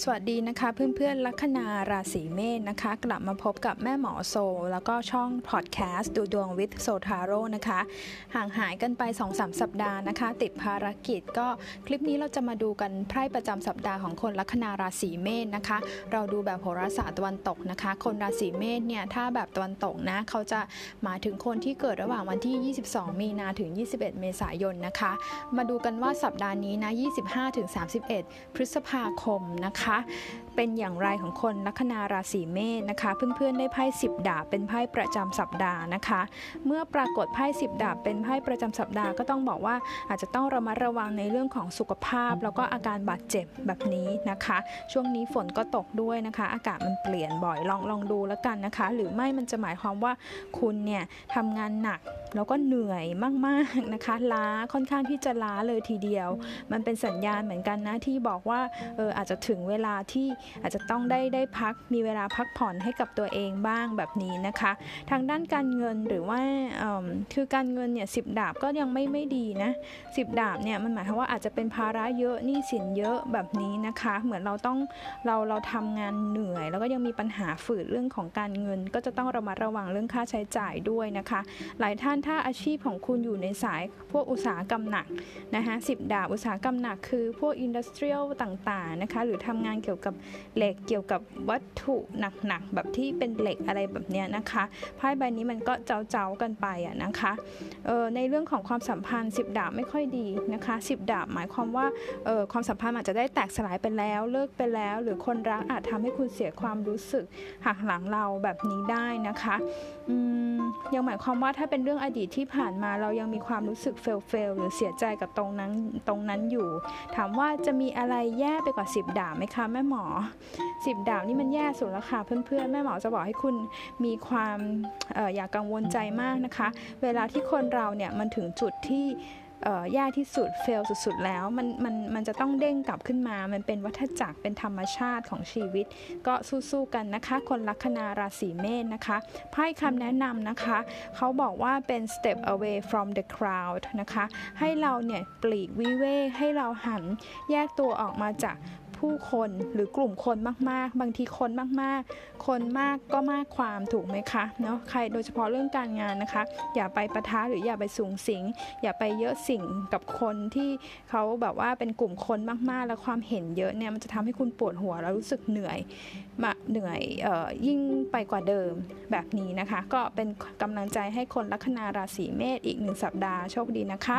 สวัสดีนะคะเพื่อนๆลัคนาราศีเมษนะคะ กลับมาพบกับแม่หมอโซ แล้วก็ช่องพอดแคสต์ดูดวงวิทโซทาโร่นะคะ ห่างหายกันไป2-3สัปดาห์นะคะ ติดภารกิจก็คลิปนี้เราจะมาดูกันไพ่ประจำสัปดาห์ของคนลัคนาราศีเมษนะคะ เราดูแบบโหราศาสตร์ตะวันตกนะคะ คนราศีเมษเนี่ยถ้าแบบตะวันตกนะเขาจะหมายถึงคนที่เกิดระหว่างวันที่ 22 มีนาถึง 21 เมษายนนะคะ มาดูกันว่าสัปดาห์นี้นะ25-31 พฤษภาคมนะคะ哈เป็นอย่างไรของคนลัคนาราศีเมษนะคะ เพื่อนๆได้ไพ่สิบดาบเป็นไพ่ประจำสัปดาห์นะคะ เมื่อปรากฏไพ่สิบดาบเป็นไพ่ประจำสัปดาห์ก็ต้องบอกว่าอาจจะต้องระมัดระวังในเรื่องของสุขภาพ แล้วก็อาการบาดเจ็บแบบนี้นะคะ ช่วงนี้ฝนก็ตกด้วยนะคะ อากาศมันเปลี่ยนบ่อยลองลองดูแล้วกันนะคะ หรือไม่มันจะหมายความว่าคุณเนี่ยทำงานหนักแล้วก็เหนื่อยมากๆนะคะ ล้าค่อนข้างที่จะล้าเลยทีเดียว มันเป็นสัญญาณเหมือนกันนะที่บอกว่าเอออาจจะถึงเวลาที่อาจจะต้องได้ได้พักมีเวลาพักผ่อนให้กับตัวเองบ้างแบบนี้นะคะ ทางด้านการเงินหรือว่าคือการเงินเนี่ยสิบดาบก็ยังไม่ไม่ดีนะสิบดาบเนี่ยมันหมายความว่าอาจจะเป็นภาระเยอะหนี้สินเยอะแบบนี้นะคะ เหมือนเราต้องเราเราทำงานเหนื่อย แล้วก็ยังมีปัญหาฝืดเรื่องของการเงิน ก็จะต้องระมัดระวังเรื่องค่าใช้จ่ายด้วยนะคะ หลายท่านถ้าอาชีพของคุณอยู่ในสายพวกอุตสาหกรรมหนักนะคะสิบดาบอุตสาหกรรมหนักคือพวกอินดัสเทรียลต่างๆนะคะหรือทำงานเกี่ยวกับเหล็กเกี่ยวกับวัตถุหนักๆแบบที่เป็นเหล็กอะไรแบบนี้นะคะไพ่ใบนี้มันก็เจ้าๆกันไปอะนะคะเออในเรื่องของความสัมพันธ์สิบดาบไม่ค่อยดีนะคะสิบดาบหมายความว่าเออความสัมพันธ์อาจจะได้แตกสลายไปแล้วเลิกไปแล้ว หรือคนรักอาจทำให้คุณเสียความรู้สึกหักหลังเราแบบนี้ได้นะคะอืมยังหมายความว่าถ้าเป็นเรื่องอดีตที่ผ่านมาเรายังมีความรู้สึกเฟลเฟลหรือเสียใจกับตรงนั้นตรงนั้นอยู่ ถามว่าจะมีอะไรแย่ไปกว่าสิบดาบไหมคะแม่หมอสิบดาบนี่มันแย่สุดแล้วค่ะเพื่อนๆ แม่หมอจะบอกให้คุณมีความอออย่ากกังวลใจมากนะคะ เวลาที่คนเราเนี่ยมันถึงจุดที่แย่ที่สุดเฟลสุดๆ แล้วมันมันมันจะต้องเด้งกลับขึ้นมา มันเป็นวัฏจักรเป็นธรรมชาติของชีวิต ก็สู้ๆกันนะคะ คนลัคนาราศีเมษนะคะไพ่คำแนะนำนะคะ เขาบอกว่าเป็น step away from the crowd นะคะ ให้เราเนี่ยปลีกวิเวกให้เราหันแยกตัวออกมาจาก ผู้คนหรือกลุ่มคนมากๆ บางทีคนมากๆ คนมากก็มากความถูกไหมคะเนาะใครโดยเฉพาะเรื่องการงานนะคะ อย่าไปประท้าหรืออย่าไปสูงสิง อย่าไปเยอะสิ่งกับคนที่เขาแบบว่าเป็นกลุ่มคนมากๆ แล้วความเห็นเยอะเนี่ยมันจะทำให้คุณปวดหัวแล้วรู้สึกเหนื่อยมาเหนื่อยออยิ่งไปกว่าเดิมแบบนี้นะคะ ก็เป็นกำลังใจให้คนลัคนาราศีเมษอีกหนึ่งสัปดาห์โชคดีนะคะ